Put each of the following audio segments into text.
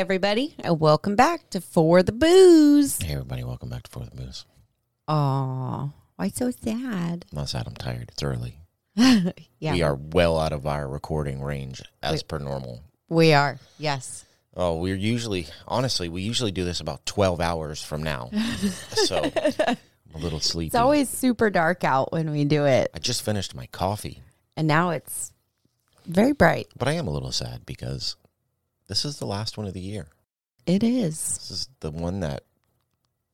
Everybody, and welcome back to For the Boos. Hey everybody, welcome back to For the Boos. Aw, why so sad? I'm not sad, I'm tired. It's early. Yeah, We are well out of our recording range as per normal. We are. Yes. Oh, we're usually, honestly, we usually do this about 12 hours from now. so I'm a little sleepy. It's always super dark out when we do it, I just finished my coffee, and now it's very bright. but I am a little sad because this is the last one of the year. It is. This is the one that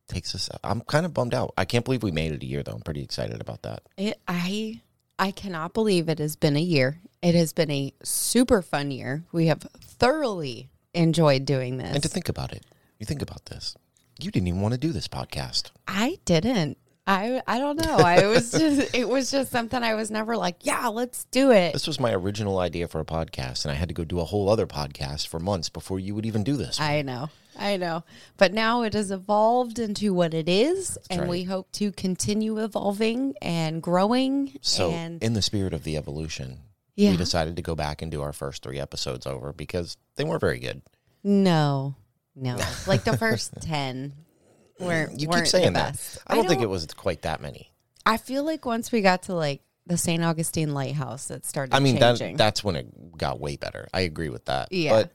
takes us. I'm kind of bummed out. I can't believe we made it a year, though. I'm pretty excited about that. It, I I cannot believe it has been a year. It has been a super fun year. We have thoroughly enjoyed doing this. And to think about it, you think about this. You didn't even want to do this podcast. I didn't. I I don't know. I was just it was just something I was never like, yeah, let's do it. This was my original idea for a podcast, and I had to go do a whole other podcast for months before you would even do this. I know. I know. But now it has evolved into what it is and right. we hope to continue evolving and growing so, and in the spirit of the evolution, Yeah. we decided to go back and do our first three episodes over because they weren't very good. no. No. like the first 10 weren't You keep saying that. best. I don't think it was quite that many. I feel like once we got to like the St. Augustine Lighthouse that started I mean, that, that's when it got way better. I agree with that. Yeah. But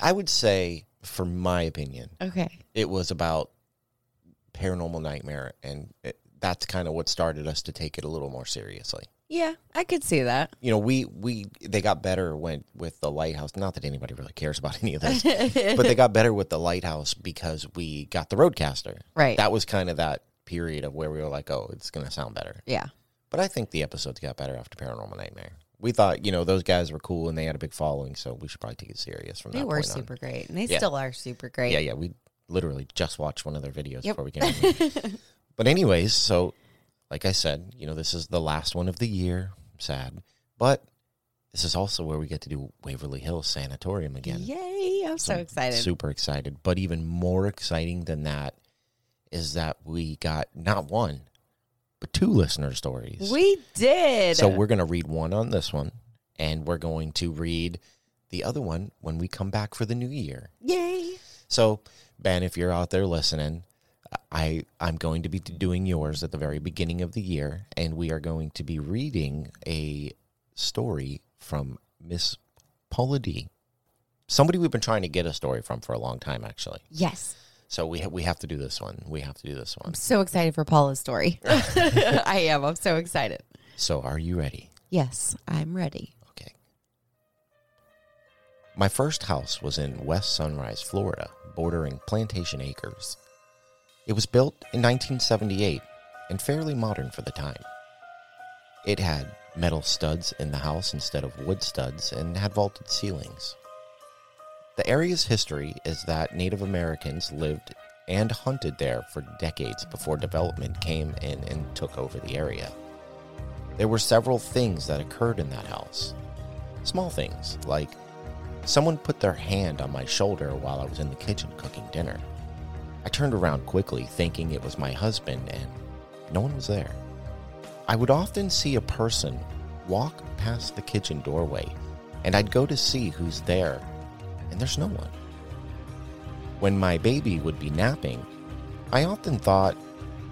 I would say, for my opinion, okay. it was about paranormal nightmare, and it, that's kind of what started us to take it a little more seriously. Yeah, I could see that. you know, we we they got better when with the lighthouse. Not that anybody really cares about any of this, but they got better with the lighthouse because we got the RODECaster. Right. That was kind of that period of where we were like, oh, it's gonna sound better. Yeah. But I think the episodes got better after Paranormal Nightmare. We thought, you know, those guys were cool and they had a big following, so we should probably take it serious from They that were point on. super great. And they Yeah. still are super great. Yeah, yeah. We literally just watched one of their videos Yep. before we came. but anyways, so like I said, you know, this is the last one of the year. I'm sad, but this is also where we get to do Waverly Hills Sanatorium again. Yay. I'm so I'm excited. Super excited. But even more exciting than that is that we got not one, but two listener stories. We did. So we're going to read one on this one, and we're going to read the other one when we come back for the new year. Yay. So, Ben, if you're out there listening, I I'm going to be doing yours at the very beginning of the year, and we are going to be reading a story from Miss Paula D. Somebody we've been trying to get a story from for a long time, actually. Yes. So we ha- we have to do this one. We have to do this one. I'm so excited for Paula's story. I am. I'm so excited. So, are you ready? Yes, I'm ready. Okay. My first house was in West Sunrise, Florida, bordering Plantation Acres. It was built in 1978 and fairly modern for the time. It had metal studs in the house instead of wood studs and had vaulted ceilings. The area's history is that Native Americans lived and hunted there for decades before development came in and took over the area. There were several things that occurred in that house. Small things, like someone put their hand on my shoulder while I was in the kitchen cooking dinner. I turned around quickly, thinking it was my husband, and no one was there. I would often see a person walk past the kitchen doorway, and I'd go to see who's there, and there's no one. When my baby would be napping, I often thought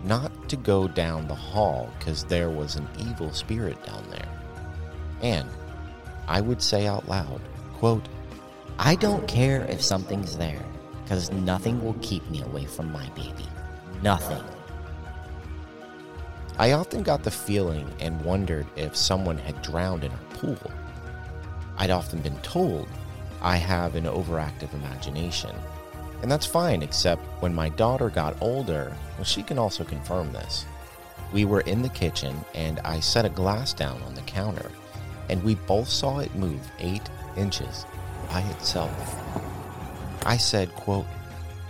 not to go down the hall because there was an evil spirit down there. And I would say out loud, quote, I don't care if something's there, because nothing will keep me away from my baby. Nothing. I often got the feeling and wondered if someone had drowned in our pool. I'd often been told I have an overactive imagination. And that's fine, except when my daughter got older, well, she can also confirm this. We were in the kitchen and I set a glass down on the counter, and we both saw it move eight inches by itself. I said, quote,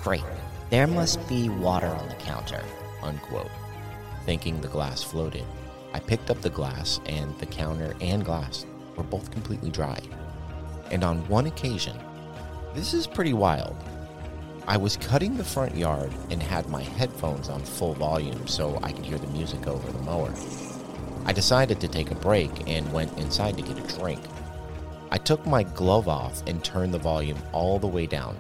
Great. There must be water on the counter. unquote, thinking the glass floated. I picked up the glass, and the counter and glass were both completely dry. And on one occasion, this is pretty wild. I was cutting the front yard and had my headphones on full volume so I could hear the music over the mower. I decided to take a break and went inside to get a drink. I took my glove off and turned the volume all the way down.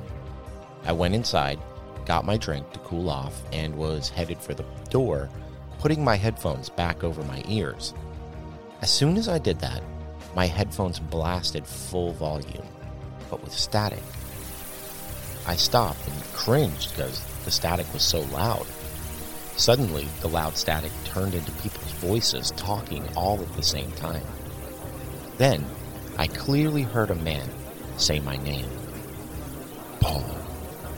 I went inside, got my drink to cool off, and was headed for the door, putting my headphones back over my ears. As soon as I did that, my headphones blasted full volume, but with static. I stopped and cringed because the static was so loud. Suddenly, the loud static turned into people's voices talking all at the same time. Then, I clearly heard a man say my name. Paul,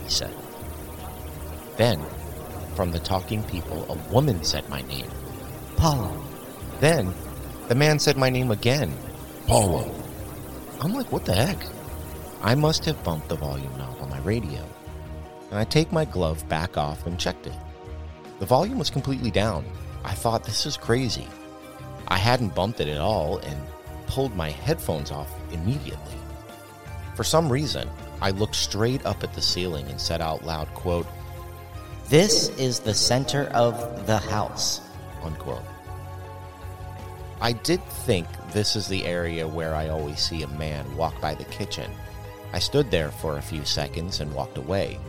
he said. Then, from the talking people, a woman said my name. Paula. Then, the man said my name again. Paula. I'm like, what the heck? I must have bumped the volume knob on my radio. And I take my glove back off and checked it. The volume was completely down. I thought, this is crazy. I hadn't bumped it at all and pulled my headphones off immediately. For some reason, I looked straight up at the ceiling and said out loud, quote, This is the center of the house. unquote. I did think this is the area where I always see a man walk by the kitchen. I stood there for a few seconds and walked away.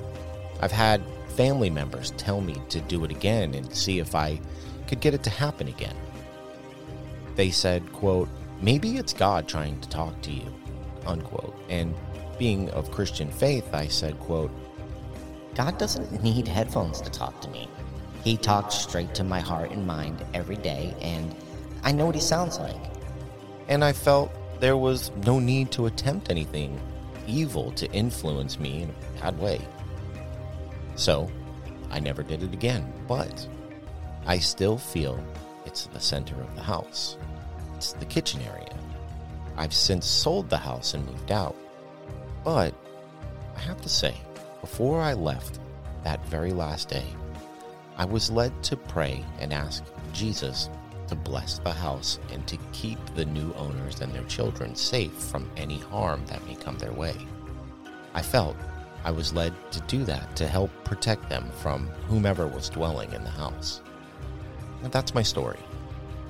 I've had family members tell me to do it again and see if I could get it to happen again. They said, quote, maybe it's God trying to talk to you, unquote. And being of Christian faith, I said, quote, God doesn't need headphones to talk to me. He talks straight to my heart and mind every day, and I know what he sounds like. and I felt there was no need to attempt anything evil to influence me in a bad way. So, I never did it again, but I still feel it's the center of the house. The kitchen area. I've since sold the house and moved out. But I have to say, before I left that very last day, I was led to pray and ask Jesus to bless the house and to keep the new owners and their children safe from any harm that may come their way. I felt I was led to do that to help protect them from whomever was dwelling in the house. And that's my story.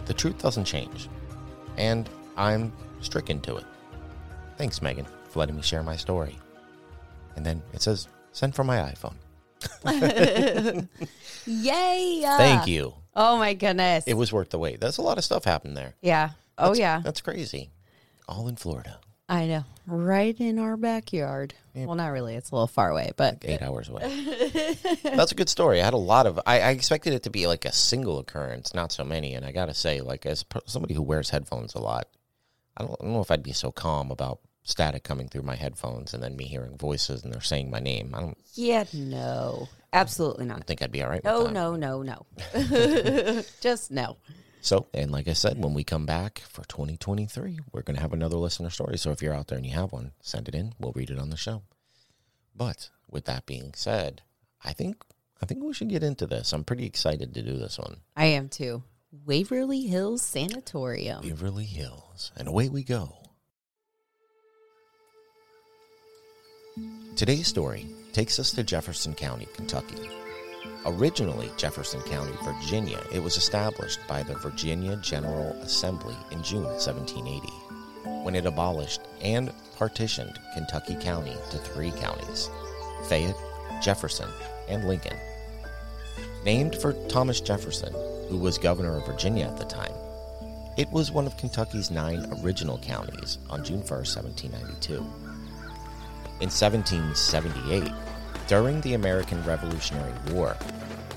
The truth doesn't change, and I'm stricken to it. Thanks, Megan, for letting me share my story. And then it says, send for my iPhone. Yay! Uh, Thank you. Oh my goodness. It was worth the wait. That's a lot of stuff happened there. yeah. Oh That's- yeah. That's crazy. All in Florida. I know. Right in our backyard. Well, not really. It's a little far away, but Eight hours away. That's a good story. I had a lot of. I, I expected it to be like a single occurrence, not so many. And I gotta say, like as somebody who wears headphones a lot, I don't, I don't know if I'd be so calm about static coming through my headphones and then me hearing voices and they're saying my name. I don't yeah, no, absolutely not. I think I'd be all right. No, with oh, that. no, no, no. Just no. So, and like I said, when we come back for 2023, we're going to have another listener story. So if you're out there and you have one, send it in. We'll read it on the show. But with that being said, I think I think we should get into this. I'm pretty excited to do this one. I am too. Waverly Hills Sanatorium. Waverly Hills. And away we go. Today's story takes us to Jefferson County, Kentucky. Originally Jefferson County, Virginia, it was established by the Virginia General Assembly in June 1780, when it abolished and partitioned Kentucky County to three counties Fayette, Jefferson, and Lincoln. Named for Thomas Jefferson, who was governor of Virginia at the time, it was one of Kentucky's nine original counties on June 1, 1792. In 1778, during the American Revolutionary War,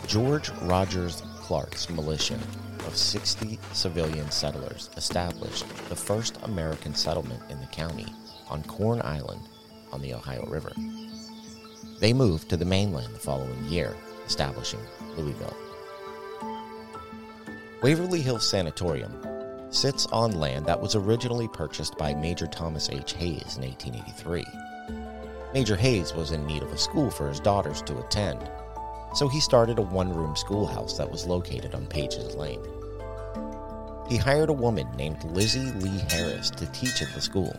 George Rogers Clark's militia of 60 civilian settlers established the first American settlement in the county on Corn Island on the Ohio River. They moved to the mainland the following year, establishing Louisville. Waverly Hills Sanatorium sits on land that was originally purchased by Major Thomas H. Hayes in 1883. Major Hayes was in need of a school for his daughters to attend, so he started a one room schoolhouse that was located on Pages Lane. He hired a woman named Lizzie Lee Harris to teach at the school.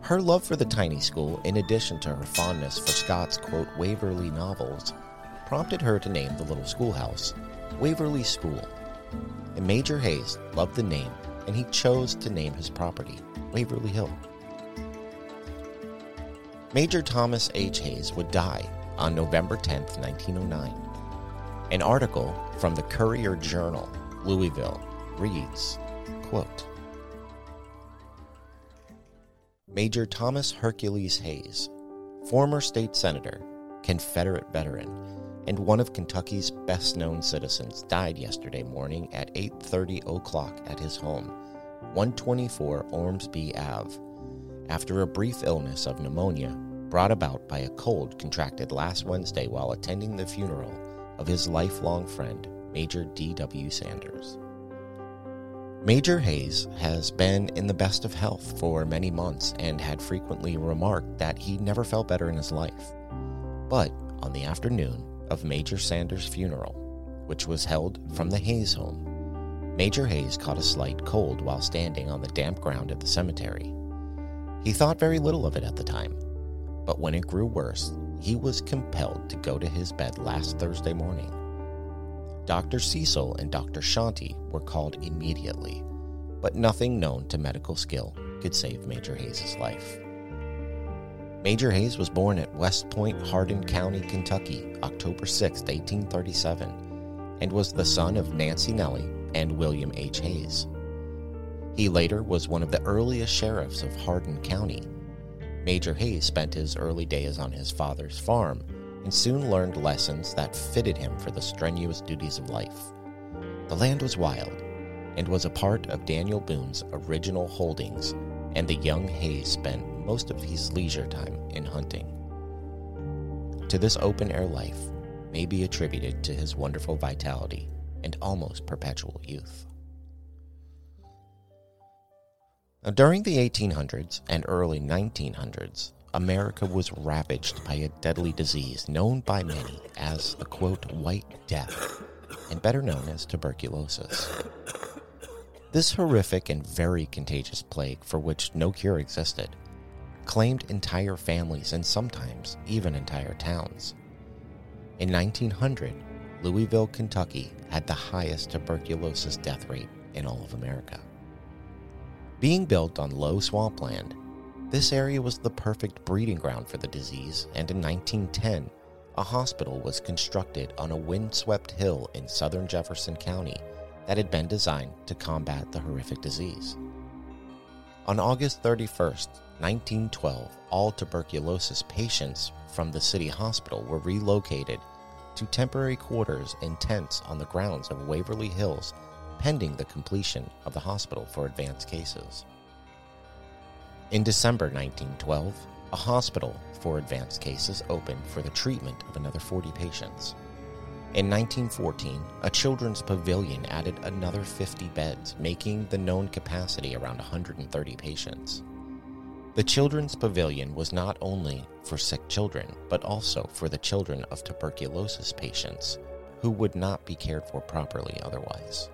Her love for the tiny school, in addition to her fondness for Scott's quote Waverly novels, prompted her to name the little schoolhouse Waverly School. And Major Hayes loved the name, and he chose to name his property Waverly Hill. Major Thomas H. Hayes would die on November 10, 1909. An article from the Courier Journal, Louisville, reads, quote, Major Thomas Hercules Hayes, former state senator, Confederate veteran, and one of Kentucky's best-known citizens, died yesterday morning at 8:30 o'clock at his home, 124 Ormsby Ave, after a brief illness of pneumonia brought about by a cold contracted last Wednesday while attending the funeral of his lifelong friend, Major D.W. Sanders. Major Hayes has been in the best of health for many months and had frequently remarked that he never felt better in his life. But on the afternoon of Major Sanders' funeral, which was held from the Hayes home, Major Hayes caught a slight cold while standing on the damp ground at the cemetery. He thought very little of it at the time, but when it grew worse, he was compelled to go to his bed last Thursday morning. Dr. Cecil and Dr. Shanti were called immediately, but nothing known to medical skill could save Major Hayes' life. Major Hayes was born at West Point, Hardin County, Kentucky, October 6, 1837, and was the son of Nancy Nellie and William H. Hayes. He later was one of the earliest sheriffs of Hardin County. Major Hayes spent his early days on his father's farm and soon learned lessons that fitted him for the strenuous duties of life. The land was wild and was a part of Daniel Boone's original holdings, and the young Hayes spent most of his leisure time in hunting. To this open air life may be attributed to his wonderful vitality and almost perpetual youth. Now, during the 1800s and early 1900s, America was ravaged by a deadly disease known by many as the quote, White Death, and better known as tuberculosis. This horrific and very contagious plague, for which no cure existed, claimed entire families and sometimes even entire towns. In 1900, Louisville, Kentucky had the highest tuberculosis death rate in all of America. Being built on low swampland, this area was the perfect breeding ground for the disease, and in 1910, a hospital was constructed on a windswept hill in southern Jefferson County that had been designed to combat the horrific disease. On August 31st, 1912, all tuberculosis patients from the city hospital were relocated to temporary quarters in tents on the grounds of Waverly Hills pending the completion of the hospital for advanced cases. In December 1912, a hospital for advanced cases opened for the treatment of another 40 patients. In 1914, a children's pavilion added another 50 beds, making the known capacity around 130 patients. The Children's Pavilion was not only for sick children, but also for the children of tuberculosis patients who would not be cared for properly otherwise.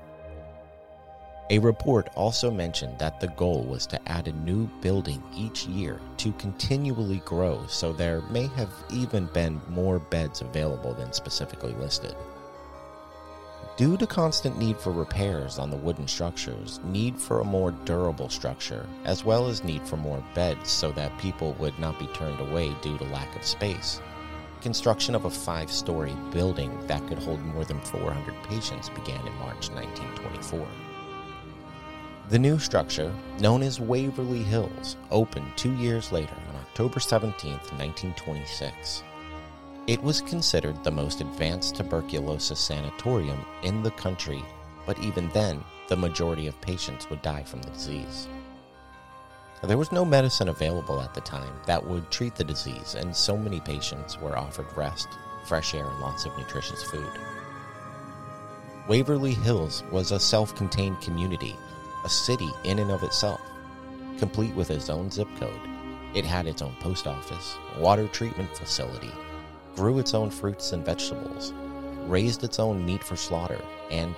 A report also mentioned that the goal was to add a new building each year to continually grow, so there may have even been more beds available than specifically listed. Due to constant need for repairs on the wooden structures, need for a more durable structure, as well as need for more beds so that people would not be turned away due to lack of space, construction of a five story building that could hold more than 400 patients began in March 1924. The new structure, known as Waverly Hills, opened two years later on October 17, 1926. It was considered the most advanced tuberculosis sanatorium in the country, but even then, the majority of patients would die from the disease. There was no medicine available at the time that would treat the disease, and so many patients were offered rest, fresh air, and lots of nutritious food. Waverly Hills was a self contained community, a city in and of itself, complete with its own zip code. It had its own post office, water treatment facility, grew its own fruits and vegetables, raised its own meat for slaughter, and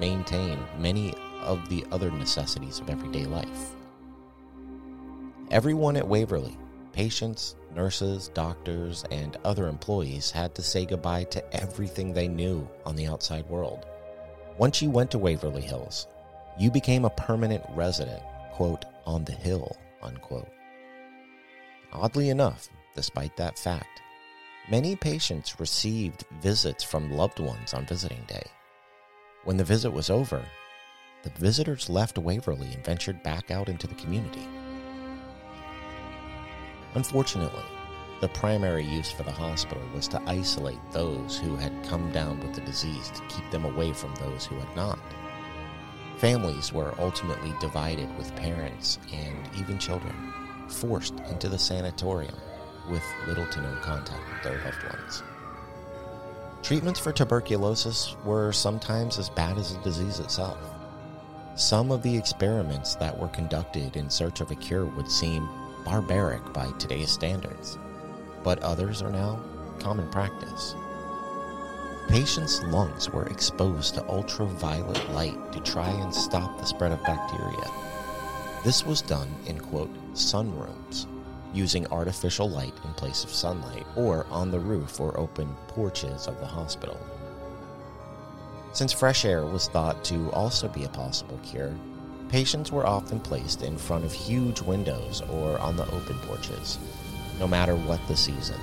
maintained many of the other necessities of everyday life. Everyone at Waverly, patients, nurses, doctors, and other employees had to say goodbye to everything they knew on the outside world. Once you went to Waverly Hills, you became a permanent resident, quote, on the hill, unquote. Oddly enough, despite that fact, Many patients received visits from loved ones on visiting day. When the visit was over, the visitors left Waverly and ventured back out into the community. Unfortunately, the primary use for the hospital was to isolate those who had come down with the disease to keep them away from those who had not. Families were ultimately divided with parents and even children forced into the sanatorium with little to no contact with their loved ones. Treatments for tuberculosis were sometimes as bad as the disease itself. Some of the experiments that were conducted in search of a cure would seem barbaric by today's standards, but others are now common practice. Patients' lungs were exposed to ultraviolet light to try and stop the spread of bacteria. This was done in, quote, sunrooms, using artificial light in place of sunlight, or on the roof or open porches of the hospital. Since fresh air was thought to also be a possible cure, patients were often placed in front of huge windows or on the open porches, no matter what the season.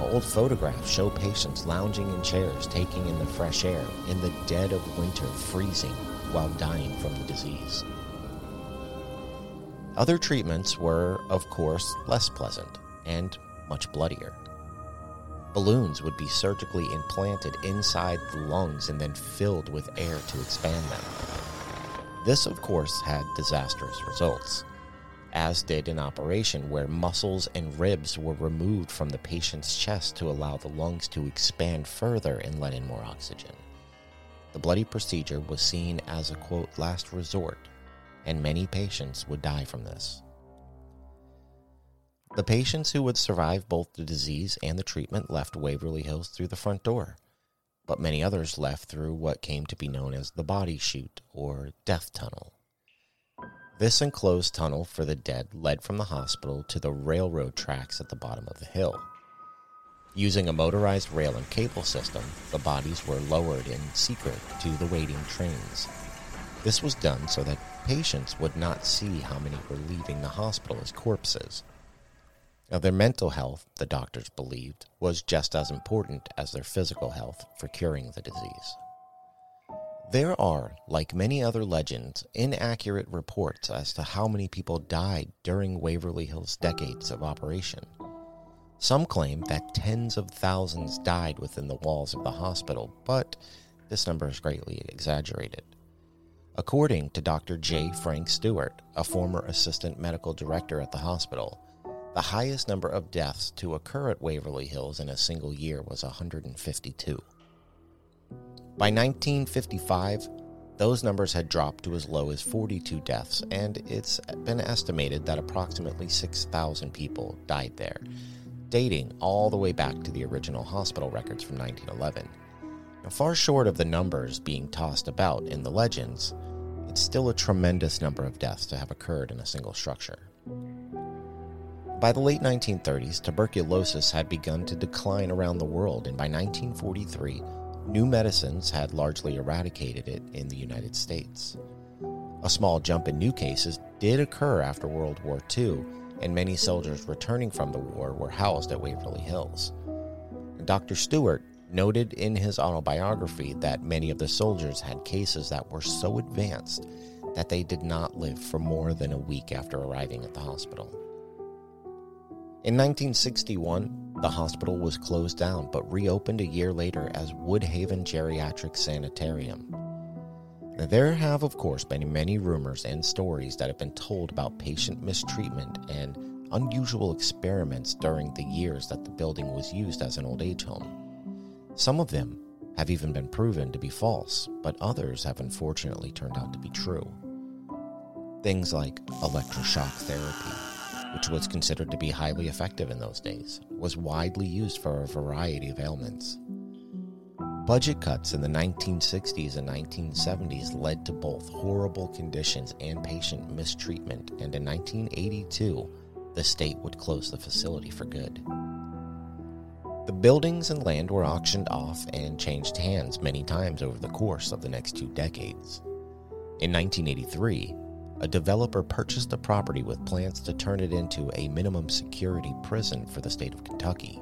Old photographs show patients lounging in chairs taking in the fresh air in the dead of winter, freezing while dying from the disease. Other treatments were, of course, less pleasant and much bloodier. Balloons would be surgically implanted inside the lungs and then filled with air to expand them. This, of course, had disastrous results, as did an operation where muscles and ribs were removed from the patient's chest to allow the lungs to expand further and let in more oxygen. The bloody procedure was seen as a quote last resort and many patients would die from this. The patients who would survive both the disease and the treatment left Waverly Hills through the front door, but many others left through what came to be known as the body chute or death tunnel. This enclosed tunnel for the dead led from the hospital to the railroad tracks at the bottom of the hill. Using a motorized rail and cable system, the bodies were lowered in secret to the waiting trains. This was done so that patients would not see how many were leaving the hospital as corpses. Now, their mental health, the doctors believed, was just as important as their physical health for curing the disease. There are, like many other legends, inaccurate reports as to how many people died during Waverly Hill's decades of operation. Some claim that tens of thousands died within the walls of the hospital, but this number is greatly exaggerated. According to Dr. J. Frank Stewart, a former assistant medical director at the hospital, the highest number of deaths to occur at Waverly Hills in a single year was 152. By 1955, those numbers had dropped to as low as 42 deaths, and it's been estimated that approximately 6,000 people died there, dating all the way back to the original hospital records from 1911. Now, far short of the numbers being tossed about in the legends, it's still a tremendous number of deaths to have occurred in a single structure. By the late 1930s, tuberculosis had begun to decline around the world, and by 1943, new medicines had largely eradicated it in the United States. A small jump in new cases did occur after World War II, and many soldiers returning from the war were housed at Waverly Hills. Dr. Stewart noted in his autobiography that many of the soldiers had cases that were so advanced that they did not live for more than a week after arriving at the hospital. In 1961, the hospital was closed down but reopened a year later as Woodhaven Geriatric Sanitarium. Now, there have, of course, been many rumors and stories that have been told about patient mistreatment and unusual experiments during the years that the building was used as an old age home. Some of them have even been proven to be false, but others have unfortunately turned out to be true. Things like electroshock therapy which was considered to be highly effective in those days, was widely used for a variety of ailments. Budget cuts in the 1960s and 1970s led to both horrible conditions and patient mistreatment, and in 1982, the state would close the facility for good. The buildings and land were auctioned off and changed hands many times over the course of the next two decades. In 1983, a developer purchased the property with plans to turn it into a minimum security prison for the state of Kentucky.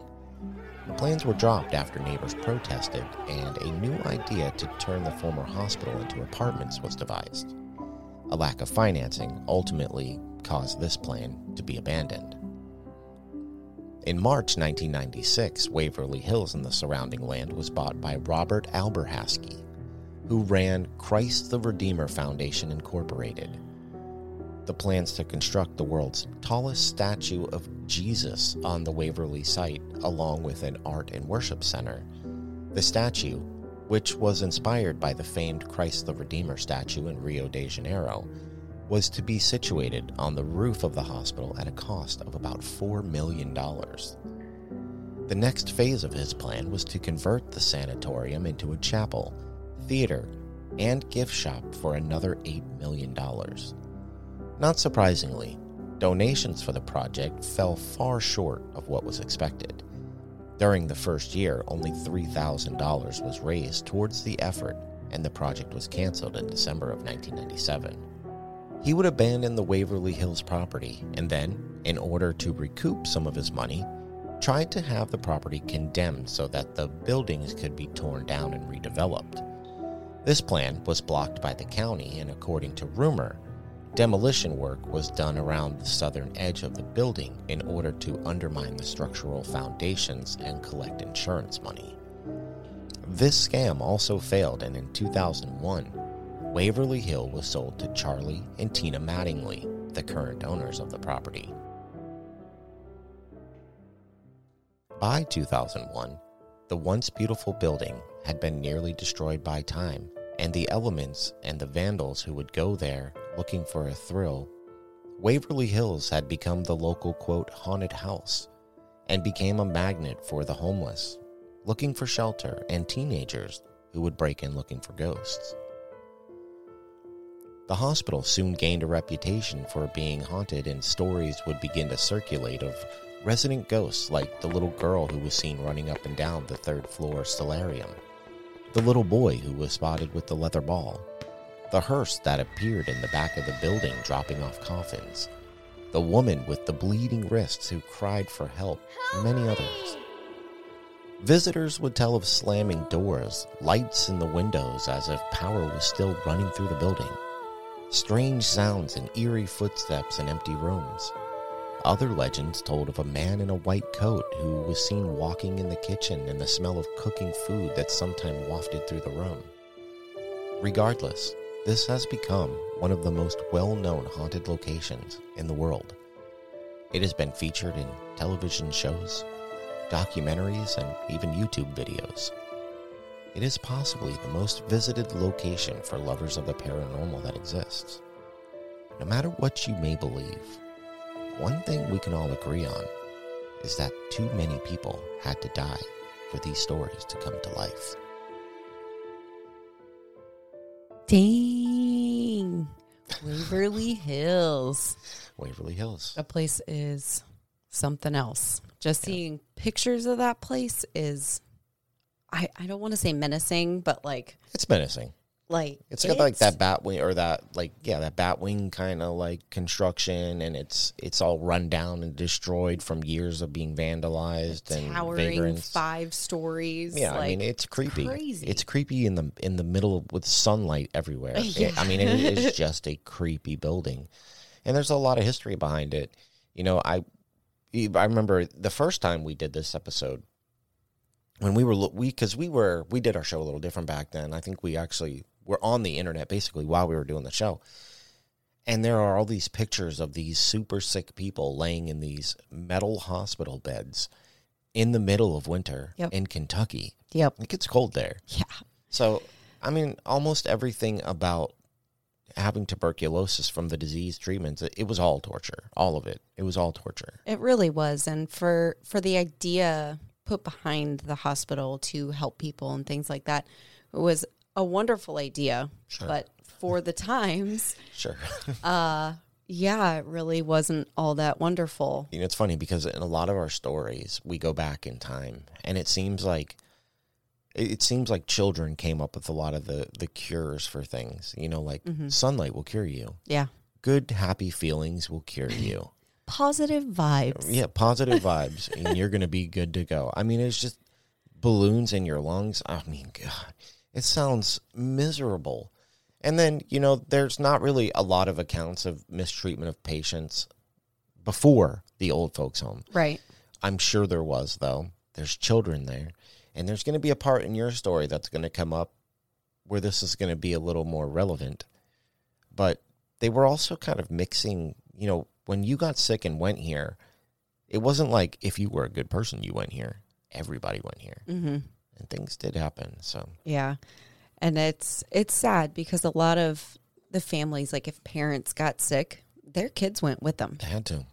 The plans were dropped after neighbors protested, and a new idea to turn the former hospital into apartments was devised. A lack of financing ultimately caused this plan to be abandoned. In March 1996, Waverly Hills and the surrounding land was bought by Robert Alberhasky, who ran Christ the Redeemer Foundation Incorporated, the plans to construct the world's tallest statue of Jesus on the Waverly site, along with an art and worship center. The statue, which was inspired by the famed Christ the Redeemer statue in Rio de Janeiro, was to be situated on the roof of the hospital at a cost of about $4 million. The next phase of his plan was to convert the sanatorium into a chapel, theater, and gift shop for another $8 million. Not surprisingly, donations for the project fell far short of what was expected. During the first year, only $3,000 was raised towards the effort, and the project was canceled in December of 1997. He would abandon the Waverly Hills property and then, in order to recoup some of his money, tried to have the property condemned so that the buildings could be torn down and redeveloped. This plan was blocked by the county, and according to rumor, Demolition work was done around the southern edge of the building in order to undermine the structural foundations and collect insurance money. This scam also failed, and in 2001, Waverly Hill was sold to Charlie and Tina Mattingly, the current owners of the property. By 2001, the once beautiful building had been nearly destroyed by time, and the elements and the vandals who would go there looking for a thrill, Waverly Hills had become the local, quote, haunted house and became a magnet for the homeless, looking for shelter, and teenagers who would break in looking for ghosts. The hospital soon gained a reputation for being haunted, and stories would begin to circulate of resident ghosts like the little girl who was seen running up and down the third floor solarium, the little boy who was spotted with the leather ball, the hearse that appeared in the back of the building dropping off coffins, the woman with the bleeding wrists who cried for help, and many others. Visitors would tell of slamming doors, lights in the windows as if power was still running through the building, strange sounds and eerie footsteps in empty rooms. Other legends told of a man in a white coat who was seen walking in the kitchen and the smell of cooking food that sometimes wafted through the room. Regardless, this has become one of the most well known haunted locations in the world. It has been featured in television shows, documentaries, and even YouTube videos. it is possibly the most visited location for lovers of the paranormal that exists. No matter what you may believe, one thing we can all agree on is that too many people had to die for these stories to come to life. Dang. Waverly Hills. Waverly Hills. That place is something else. Just seeing pictures of that place is I, I don't want to say menacing, but like It's menacing. Like It's got like that bat wing or that like yeah that bat wing kind of like construction, and it's it's all run down and destroyed from years of being vandalized and towering vagrants. five stories. Yeah, I mean it's creepy. crazy. It's creepy in the in the middle with sunlight everywhere. It- I mean it is just a creepy building, and there's a lot of history behind it. You know, I I remember the first time we did this episode when we were we because we were we did our show a little different back then. I think we actually were on the internet basically while we were doing the show. And there are all these pictures of these super sick people laying in these metal hospital beds in the middle of winter Yep. in Kentucky. Yep. It gets cold there. Yeah. So, I mean, almost everything about having tuberculosis from the disease treatments, it, was all torture. All of it. It was all torture. It really was. And for for the idea put behind the hospital to help people and things like that, it was a wonderful idea. But for the times, Sure. Uh, yeah, it really wasn't all that wonderful. You know, it's funny because in a lot of our stories, we go back in time, and it seems like it seems like children came up with a lot of the the cures for things. You know, like sunlight will cure you. Yeah. Good, happy feelings will cure you. Positive vibes. yeah, positive vibes, and you're gonna be good to go. I mean, it's just balloons in your lungs. I mean, God, it sounds miserable. And then you know, there's not really a lot of accounts of mistreatment of patients before the old folks home. Right. I'm sure there was, though. There's children there. And there's going to be a part in your story that's going to come up where this is going to be a little more relevant. But they were also kind of mixing, you know, when you got sick and went here, it wasn't like if you were a good person, you went here. Everybody went here. Mm-hmm. And things did happen. So, Yeah. And it's it's sad because a lot of the families, like if parents got sick, their kids went with them, they had to.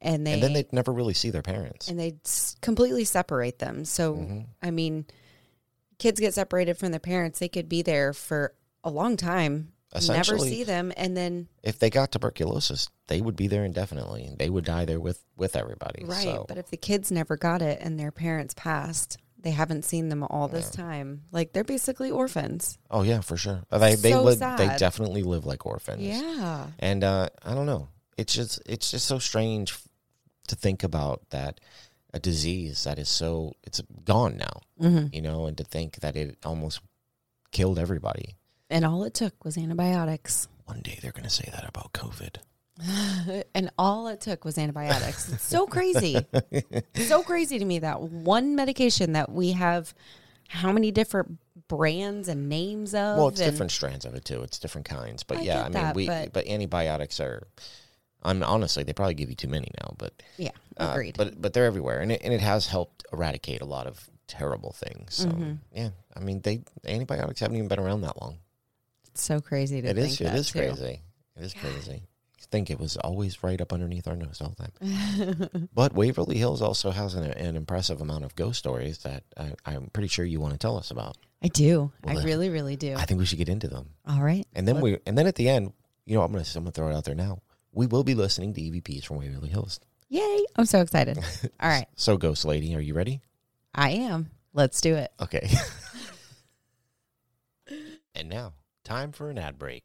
and they and then they'd never really see their parents. and they'd s- completely separate them. So, Mm-hmm. I mean, kids get separated from their parents. They could be there for a long time, never see them, and then if they got tuberculosis, they would be there indefinitely. And they would die there with, with everybody. right. So. But if the kids never got it and their parents passed, they haven't seen them all this time. Like they're basically orphans. Oh yeah, for sure. They they So live, they definitely live like orphans. Yeah. And uh, I don't know. It's just it's just so strange to think about that a disease that is so it's gone now. Mm-hmm. You know, and to think that it almost killed everybody. And all it took was antibiotics. One day they're going to say that about COVID. and all it took was antibiotics. It's so crazy. so crazy to me that one medication that we have how many different brands and names of. Well, it's and- different strands of it too. It's different kinds. But I yeah, I mean, that, we but, but- antibiotics are. I'm honestly, they probably give you too many now, but Yeah, Uh, agreed. but but they're everywhere, and it, and it has helped eradicate a lot of terrible things. So Mm-hmm. yeah, I mean, they antibiotics haven't even been around that long. it's so crazy to It is. It is too. crazy. It is crazy. I think it was always right up underneath our nose all the time. but Waverly Hills also has an, an impressive amount of ghost stories that I, I'm pretty sure you want to tell us about. I do. Well, I then- really, really do. I think we should get into them. all right. And then we and then at the end, you know, I'm gonna I'm gonna throw it out there now. We will be listening to EVPs from Waverly Hills. Yay. I'm so excited. All right. So, Ghost Lady, are you ready? I am. Let's do it. Okay. and now, time for an ad break.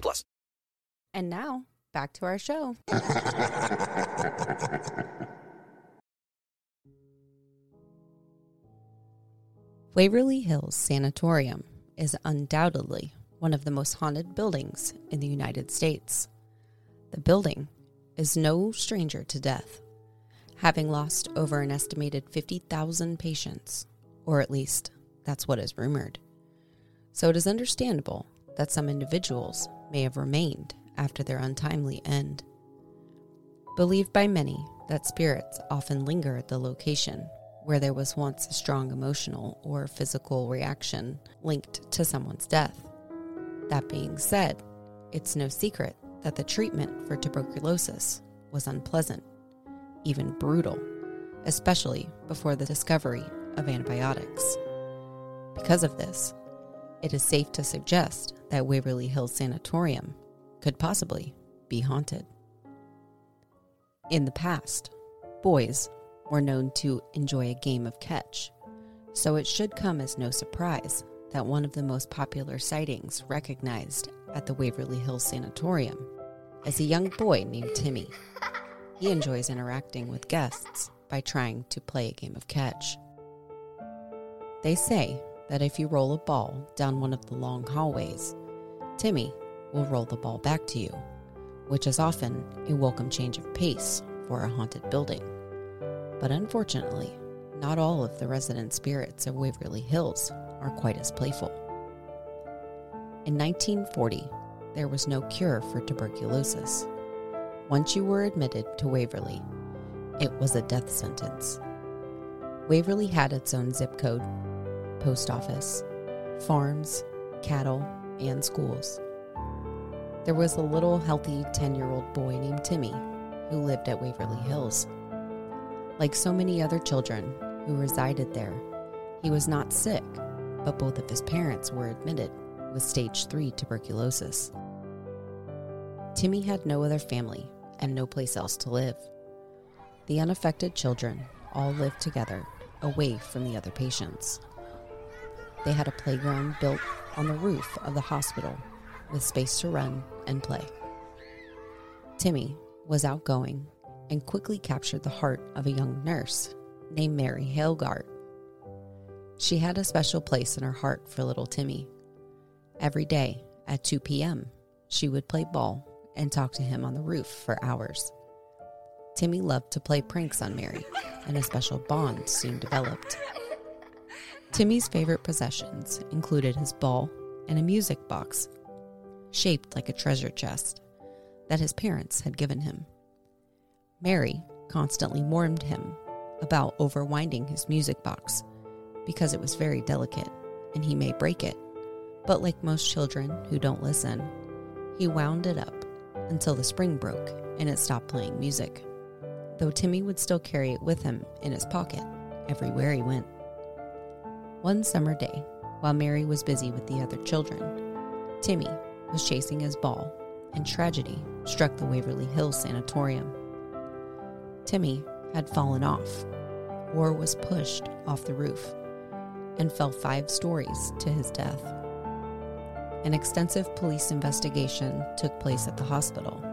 plus. And now back to our show. Waverly Hills Sanatorium is undoubtedly one of the most haunted buildings in the United States. The building is no stranger to death, having lost over an estimated 50,000 patients, or at least that's what is rumored. So it is understandable that some individuals may have remained after their untimely end. Believed by many that spirits often linger at the location where there was once a strong emotional or physical reaction linked to someone's death. That being said, it's no secret that the treatment for tuberculosis was unpleasant, even brutal, especially before the discovery of antibiotics. Because of this, it is safe to suggest that Waverly Hills Sanatorium could possibly be haunted. In the past, boys were known to enjoy a game of catch, so it should come as no surprise that one of the most popular sightings recognized at the Waverly Hills Sanatorium is a young boy named Timmy. He enjoys interacting with guests by trying to play a game of catch. They say that if you roll a ball down one of the long hallways, Timmy will roll the ball back to you, which is often a welcome change of pace for a haunted building. But unfortunately, not all of the resident spirits of Waverly Hills are quite as playful. In 1940, there was no cure for tuberculosis. Once you were admitted to Waverly, it was a death sentence. Waverly had its own zip code, post office, farms, cattle, and schools. There was a little healthy 10 year old boy named Timmy who lived at Waverly Hills. Like so many other children who resided there, he was not sick, but both of his parents were admitted with stage 3 tuberculosis. Timmy had no other family and no place else to live. The unaffected children all lived together away from the other patients. They had a playground built on the roof of the hospital with space to run and play. Timmy was outgoing and quickly captured the heart of a young nurse named Mary Hailgart. She had a special place in her heart for little Timmy. Every day at 2 p.m., she would play ball and talk to him on the roof for hours. Timmy loved to play pranks on Mary, and a special bond soon developed. Timmy's favorite possessions included his ball and a music box, shaped like a treasure chest, that his parents had given him. Mary constantly warned him about overwinding his music box because it was very delicate and he may break it. But like most children who don't listen, he wound it up until the spring broke and it stopped playing music. Though Timmy would still carry it with him in his pocket everywhere he went. One summer day, while Mary was busy with the other children, Timmy was chasing his ball and tragedy struck the Waverly Hills Sanatorium. Timmy had fallen off or was pushed off the roof and fell five stories to his death. An extensive police investigation took place at the hospital.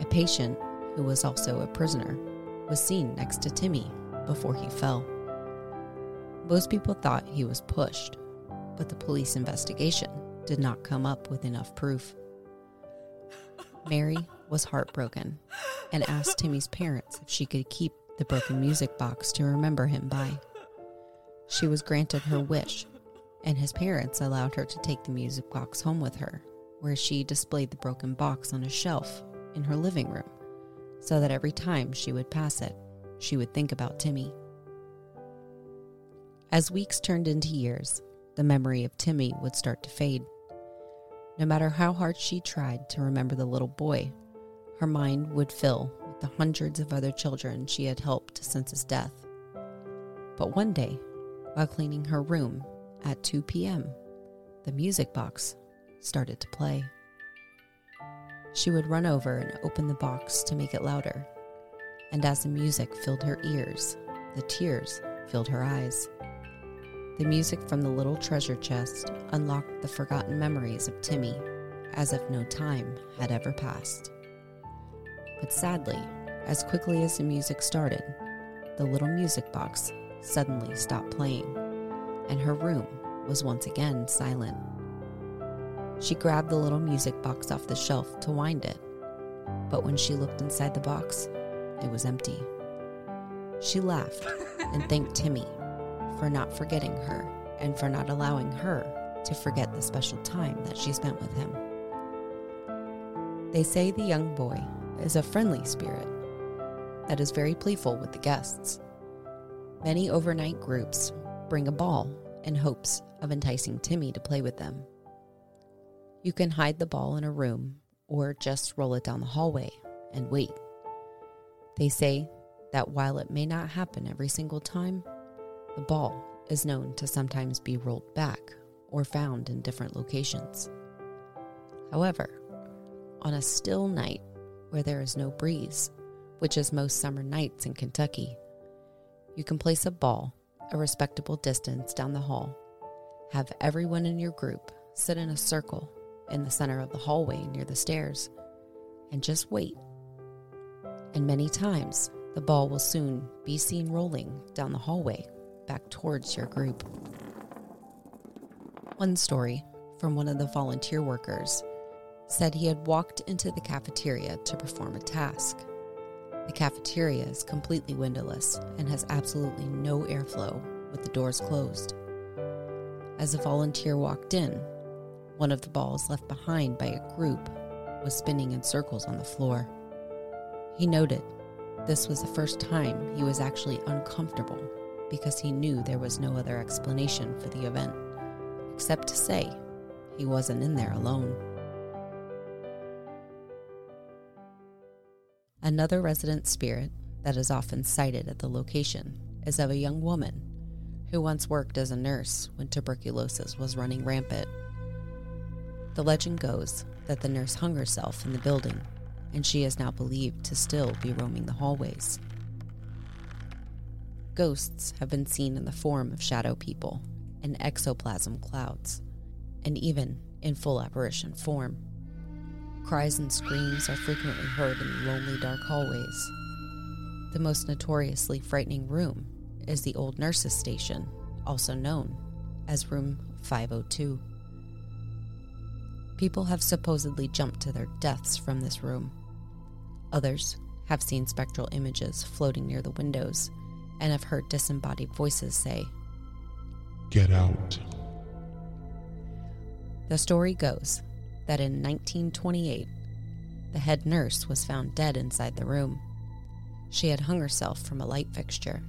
A patient, who was also a prisoner, was seen next to Timmy before he fell. Most people thought he was pushed, but the police investigation did not come up with enough proof. Mary was heartbroken and asked Timmy's parents if she could keep the broken music box to remember him by. She was granted her wish, and his parents allowed her to take the music box home with her, where she displayed the broken box on a shelf in her living room so that every time she would pass it, she would think about Timmy. As weeks turned into years, the memory of Timmy would start to fade. No matter how hard she tried to remember the little boy, her mind would fill with the hundreds of other children she had helped since his death. But one day, while cleaning her room at 2 p.m., the music box started to play. She would run over and open the box to make it louder, and as the music filled her ears, the tears filled her eyes. The music from the little treasure chest unlocked the forgotten memories of Timmy as if no time had ever passed. But sadly, as quickly as the music started, the little music box suddenly stopped playing, and her room was once again silent. She grabbed the little music box off the shelf to wind it, but when she looked inside the box, it was empty. She laughed and thanked Timmy for not forgetting her and for not allowing her to forget the special time that she spent with him. They say the young boy is a friendly spirit that is very playful with the guests. Many overnight groups bring a ball in hopes of enticing Timmy to play with them. You can hide the ball in a room or just roll it down the hallway and wait. They say that while it may not happen every single time, the ball is known to sometimes be rolled back or found in different locations. However, on a still night where there is no breeze, which is most summer nights in Kentucky, you can place a ball a respectable distance down the hall, have everyone in your group sit in a circle in the center of the hallway near the stairs, and just wait. And many times, the ball will soon be seen rolling down the hallway back towards your group. One story from one of the volunteer workers said he had walked into the cafeteria to perform a task. The cafeteria is completely windowless and has absolutely no airflow with the doors closed. As a volunteer walked in, one of the balls left behind by a group was spinning in circles on the floor. He noted this was the first time he was actually uncomfortable because he knew there was no other explanation for the event, except to say he wasn't in there alone. Another resident spirit that is often cited at the location is of a young woman who once worked as a nurse when tuberculosis was running rampant. The legend goes that the nurse hung herself in the building, and she is now believed to still be roaming the hallways. Ghosts have been seen in the form of shadow people and ectoplasm clouds, and even in full apparition form. Cries and screams are frequently heard in lonely, dark hallways. The most notoriously frightening room is the old nurses' station, also known as Room 502. People have supposedly jumped to their deaths from this room. Others have seen spectral images floating near the windows and have heard disembodied voices say, Get out. The story goes that in 1928, the head nurse was found dead inside the room. She had hung herself from a light fixture.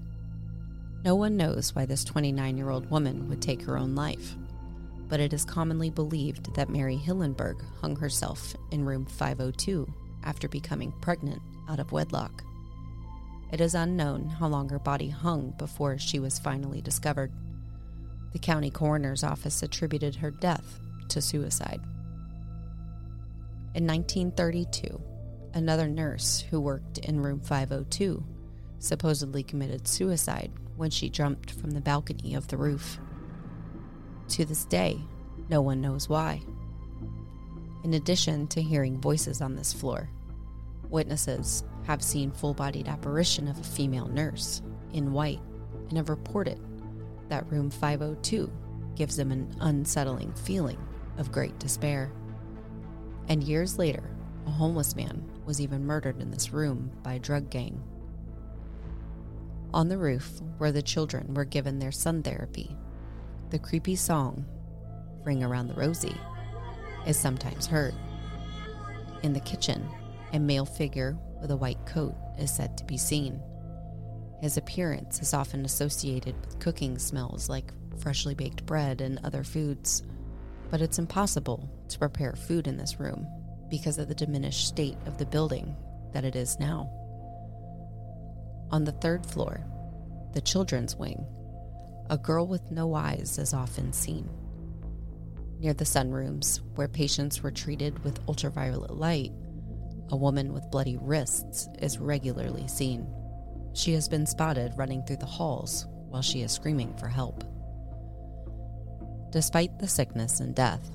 No one knows why this 29 year old woman would take her own life, but it is commonly believed that Mary Hillenberg hung herself in room 502 after becoming pregnant out of wedlock. It is unknown how long her body hung before she was finally discovered. The county coroner's office attributed her death to suicide. In 1932, another nurse who worked in room 502 supposedly committed suicide when she jumped from the balcony of the roof. To this day, no one knows why. In addition to hearing voices on this floor, witnesses have seen full-bodied apparition of a female nurse in white and have reported that room 502 gives them an unsettling feeling of great despair. And years later, a homeless man was even murdered in this room by a drug gang. On the roof, where the children were given their sun therapy, the creepy song, Ring Around the Rosie, is sometimes heard. In the kitchen, a male figure with a white coat is said to be seen. His appearance is often associated with cooking smells like freshly baked bread and other foods but it's impossible to prepare food in this room because of the diminished state of the building that it is now. On the third floor, the children's wing, a girl with no eyes is often seen. Near the sunrooms, where patients were treated with ultraviolet light, a woman with bloody wrists is regularly seen. She has been spotted running through the halls while she is screaming for help. Despite the sickness and death,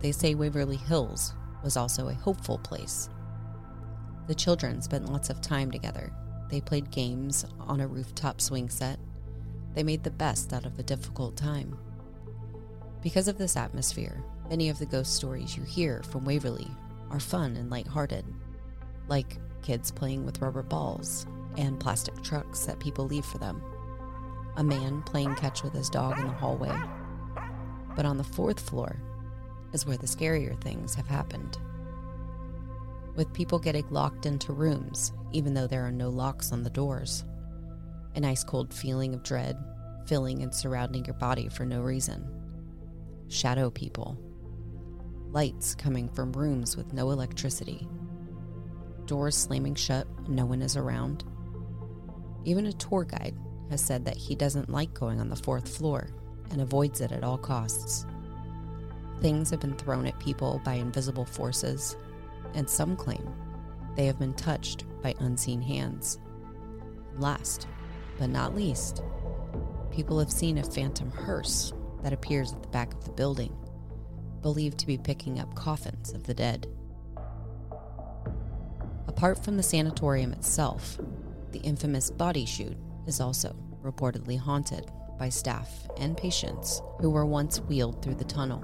they say Waverly Hills was also a hopeful place. The children spent lots of time together. They played games on a rooftop swing set. they made the best out of a difficult time. Because of this atmosphere, many of the ghost stories you hear from Waverly are fun and lighthearted, like kids playing with rubber balls and plastic trucks that people leave for them, a man playing catch with his dog in the hallway. But on the fourth floor is where the scarier things have happened. With people getting locked into rooms, even though there are no locks on the doors, an ice cold feeling of dread filling and surrounding your body for no reason, shadow people, lights coming from rooms with no electricity, doors slamming shut, no one is around. Even a tour guide has said that he doesn't like going on the fourth floor and avoids it at all costs. Things have been thrown at people by invisible forces, and some claim they have been touched by unseen hands. Last, but not least, people have seen a phantom hearse that appears at the back of the building, believed to be picking up coffins of the dead. Apart from the sanatorium itself, the infamous body chute is also reportedly haunted by staff and patients who were once wheeled through the tunnel.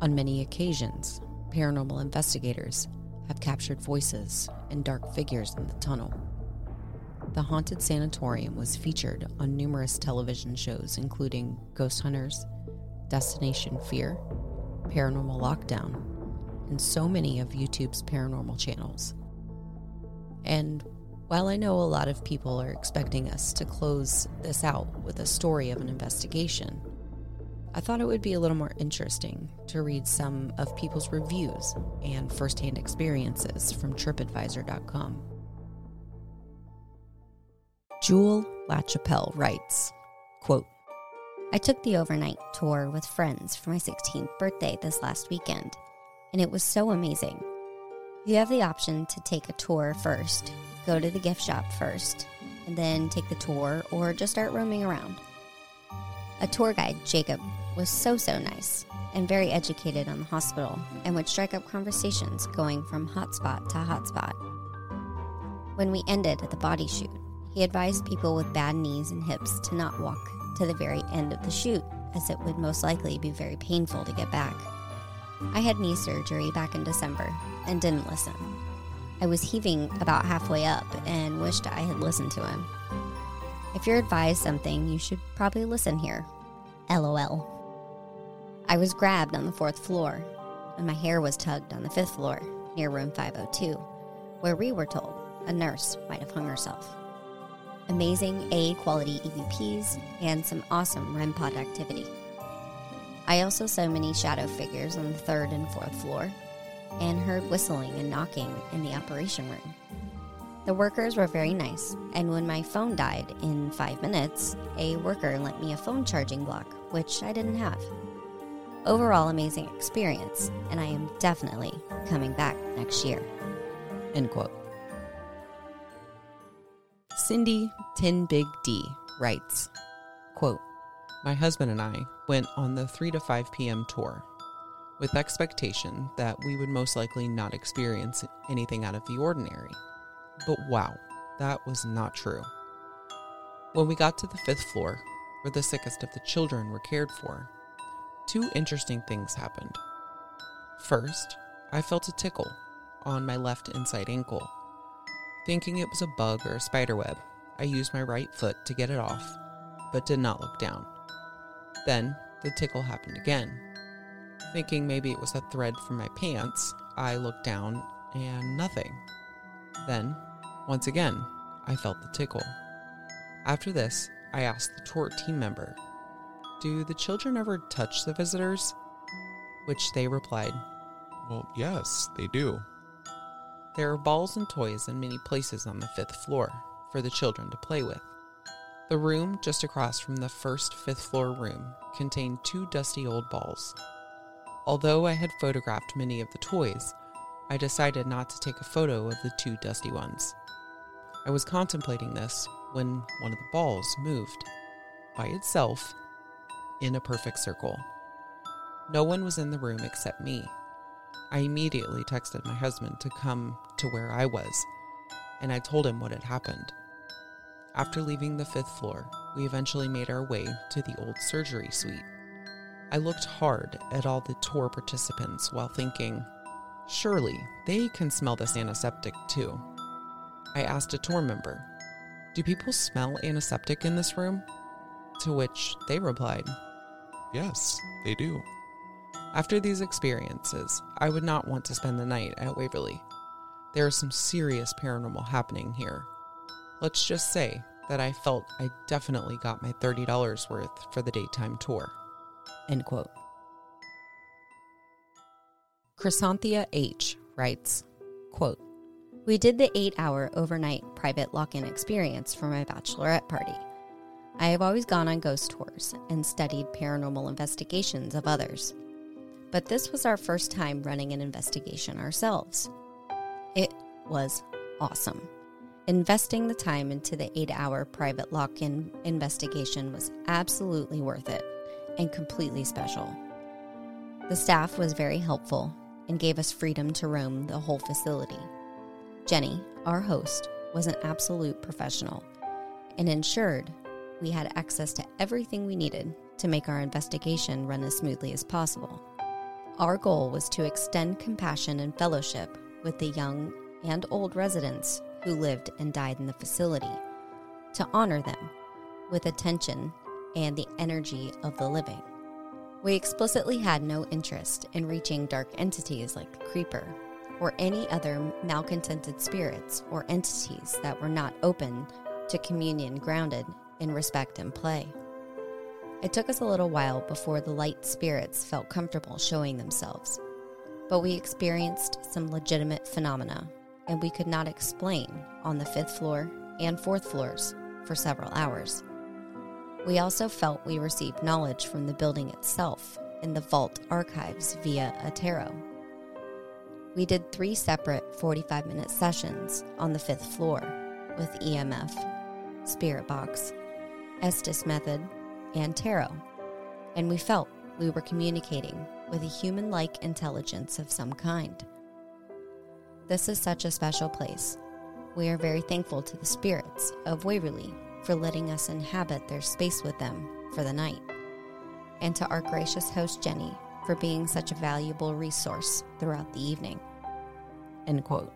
On many occasions, paranormal investigators have captured voices and dark figures in the tunnel. The haunted sanatorium was featured on numerous television shows, including Ghost Hunters, Destination Fear, Paranormal Lockdown, and so many of YouTube's paranormal channels. And while I know a lot of people are expecting us to close this out with a story of an investigation, I thought it would be a little more interesting to read some of people's reviews and firsthand experiences from TripAdvisor.com. Jewel LaChapelle writes, quote, I took the overnight tour with friends for my 16th birthday this last weekend, and it was so amazing. You have the option to take a tour first, go to the gift shop first, and then take the tour or just start roaming around. A tour guide, Jacob, was so, so nice and very educated on the hospital and would strike up conversations going from hotspot to hotspot. When we ended at the body chute, he advised people with bad knees and hips to not walk to the very end of the chute, as it would most likely be very painful to get back. I had knee surgery back in December and didn't listen. I was heaving about halfway up and wished I had listened to him. If you're advised something, you should probably listen here. LOL. I was grabbed on the fourth floor, and my hair was tugged on the fifth floor, near room 502, where we were told a nurse might have hung herself. Amazing A quality EVPs and some awesome REM pod activity. I also saw many shadow figures on the third and fourth floor, and heard whistling and knocking in the operation room. The workers were very nice, and when my phone died in five minutes, a worker lent me a phone charging block, which I didn't have. Overall, amazing experience, and I am definitely coming back next year. End quote. Cindy Tin Big D writes, quote, My husband and I went on the 3 to 5 p.m. tour with expectation that we would most likely not experience anything out of the ordinary. But wow, that was not true. When we got to the fifth floor, where the sickest of the children were cared for, two interesting things happened. First, I felt a tickle on my left inside ankle. Thinking it was a bug or a spider web, I used my right foot to get it off, but did not look down. Then the tickle happened again. Thinking maybe it was a thread from my pants, I looked down and nothing. Then, once again, I felt the tickle. After this, I asked the tour team member, Do the children ever touch the visitors? Which they replied, Well, yes, they do. There are balls and toys in many places on the fifth floor for the children to play with. The room just across from the first fifth floor room contained two dusty old balls. Although I had photographed many of the toys, I decided not to take a photo of the two dusty ones. I was contemplating this when one of the balls moved by itself in a perfect circle. No one was in the room except me. I immediately texted my husband to come to where I was, and I told him what had happened. After leaving the fifth floor, we eventually made our way to the old surgery suite. I looked hard at all the tour participants while thinking, surely they can smell this antiseptic too. I asked a tour member, Do people smell antiseptic in this room? To which they replied, Yes, they do. After these experiences, I would not want to spend the night at Waverly. There is some serious paranormal happening here. Let's just say that I felt I definitely got my $30 worth for the daytime tour. End quote. Chrysanthia H. writes, quote, We did the eight hour overnight private lock in experience for my bachelorette party. I have always gone on ghost tours and studied paranormal investigations of others. But this was our first time running an investigation ourselves. It was awesome. Investing the time into the eight hour private lock in investigation was absolutely worth it and completely special. The staff was very helpful and gave us freedom to roam the whole facility. Jenny, our host, was an absolute professional and ensured we had access to everything we needed to make our investigation run as smoothly as possible. Our goal was to extend compassion and fellowship with the young and old residents who lived and died in the facility, to honor them with attention and the energy of the living. We explicitly had no interest in reaching dark entities like the Creeper or any other malcontented spirits or entities that were not open to communion grounded in respect and play. It took us a little while before the light spirits felt comfortable showing themselves, but we experienced some legitimate phenomena, and we could not explain on the fifth floor and fourth floors for several hours. We also felt we received knowledge from the building itself in the vault archives via a tarot. We did three separate 45 minute sessions on the fifth floor with EMF, Spirit Box, Estes Method, and Tarot, and we felt we were communicating with a human like intelligence of some kind. This is such a special place. We are very thankful to the spirits of Waverly for letting us inhabit their space with them for the night, and to our gracious host Jenny for being such a valuable resource throughout the evening. End quote.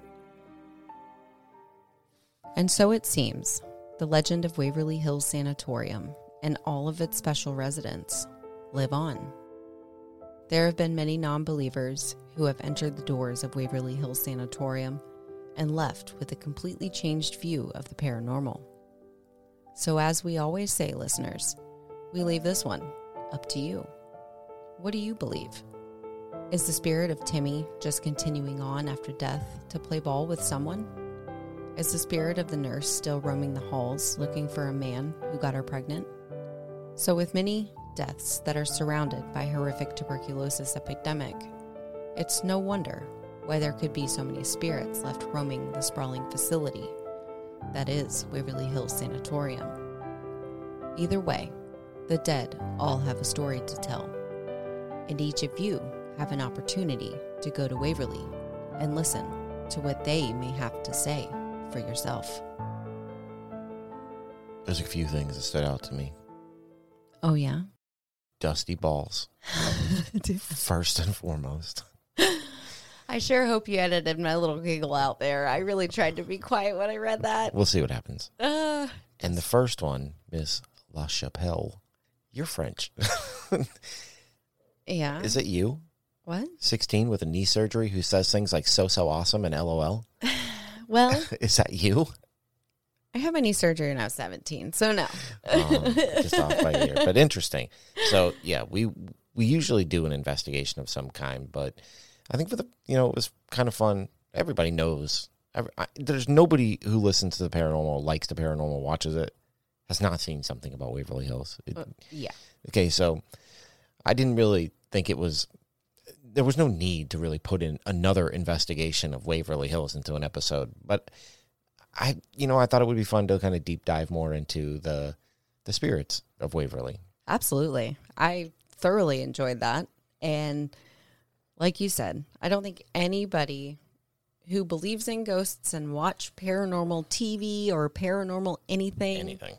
And so it seems, the legend of Waverly Hills Sanatorium and all of its special residents live on. There have been many non believers who have entered the doors of Waverly Hills Sanatorium and left with a completely changed view of the paranormal. So, as we always say, listeners, we leave this one up to you. What do you believe? Is the spirit of Timmy just continuing on after death to play ball with someone? Is the spirit of the nurse still roaming the halls looking for a man who got her pregnant? So, with many deaths that are surrounded by horrific tuberculosis epidemic, it's no wonder why there could be so many spirits left roaming the sprawling facility that is Waverly Hills Sanatorium. Either way, the dead all have a story to tell, and each of you have an opportunity to go to Waverly and listen to what they may have to say for yourself. There's a few things that stood out to me. Oh, yeah? Dusty balls. First and foremost. I sure hope you edited my little giggle out there. I really tried to be quiet when I read that. We'll see what happens. Uh, And the first one, Miss La Chapelle, you're French. yeah. Is it you, What? 16 with a knee surgery, who says things like so, so awesome and LOL? Well, Is that you? I had my knee surgery when I was 17, so no. Um, just off by a year, but interesting. So yeah, we we usually do an investigation of some kind, but I think for the you know it was kind of fun. Everybody knows. Every, I, there's nobody who listens to the paranormal, likes the paranormal, watches it, has not seen something about Waverly Hills. It- Uh, yeah. okay, so I didn't really think it was. There was no need to really put in another investigation of Waverly Hills into an episode, but I, you know, I thought it would be fun to kind of deep dive more into the the spirits of Waverly. Absolutely. I thoroughly enjoyed that. And like you said, I don't think anybody who believes in ghosts and watch paranormal TV or paranormal anything, Anything.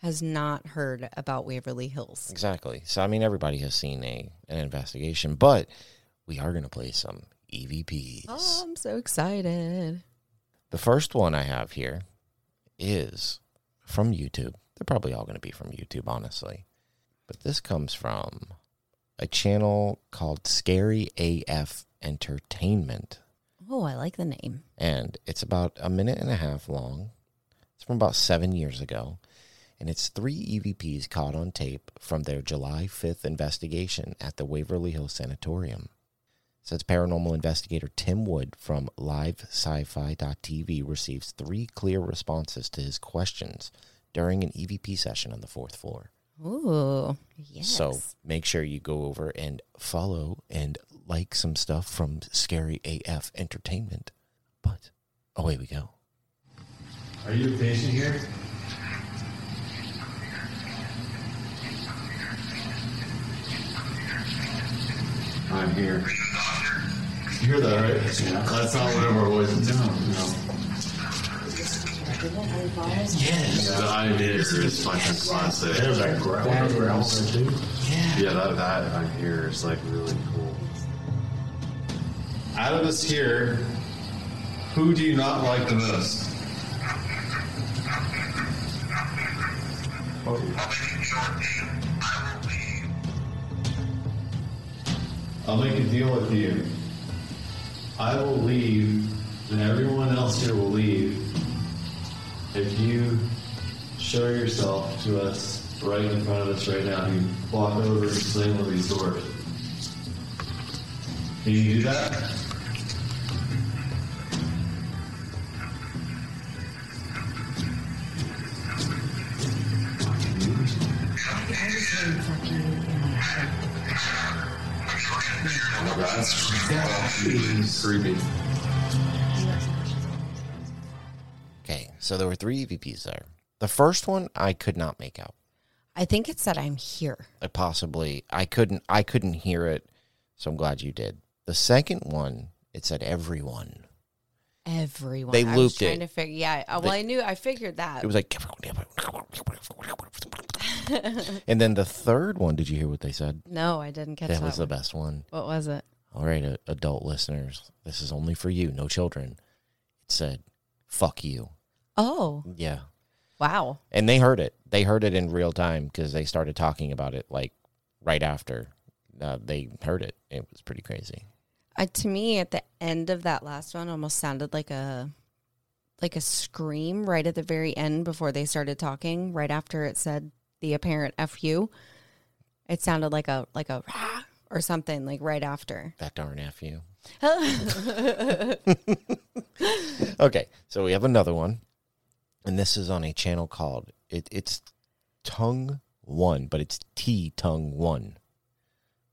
has not heard about Waverly Hills. Exactly. So I mean, everybody has seen a an investigation, but we are going to play some EVPs. Oh, I'm so excited. The first one I have here is from YouTube. They're probably all going to be from YouTube, honestly. But this comes from a channel called Scary AF Entertainment. Oh, I like the name. And it's about a minute and a half long. It's from about seven years ago. And it's three EVPs caught on tape from their July 5th investigation at the Waverly Hill Sanatorium. Says paranormal investigator Tim Wood from livesci-fi.tv receives three clear responses to his questions during an EVP session on the fourth floor. Ooh, yes. So make sure you go over and follow and like some stuff from Scary AF Entertainment. But away we go. Are you a patient here? I'm here. You hear that, right? Yeah. That's not whatever it was. No, no. Yes. I'm here. It's fucking classic. There's that growl out there too. Yeah. Yeah, that, that I hear is like really cool. Out of us here, who do you not like the most? Oh. I'll make a deal with you. I will leave, and everyone else here will leave if you show yourself to us right in front of us right now. You walk over and slam these doors. Can you do that? Creepy. Okay, so there were three EVPs there. The first one I could not make out. I think it said I'm here. I possibly I couldn't I couldn't hear it, so I'm glad you did. The second one, it said everyone. Everyone. They I looped was trying it. To figure, yeah. uh, Well, They- I knew. I figured that. It was like And then the third one, did you hear what they said? no, I didn't catch that that. was the one. best one. What was it? All right, uh, adult listeners, this is only for you, no children. It said, "Fuck you." Oh, Yeah. wow. And they heard it. They heard it in real time because they started talking about it like right after uh, they heard it. It was pretty crazy. Uh, to me, at the end of that last one, almost sounded like a like a scream right at the very end before they started talking. Right after it said the apparent "fu," it sounded like a like a "rah" or something like right after. That darn F you. Okay, so we have another one, and this is on a channel called it, it's Tongue One, but it's T Tongue One.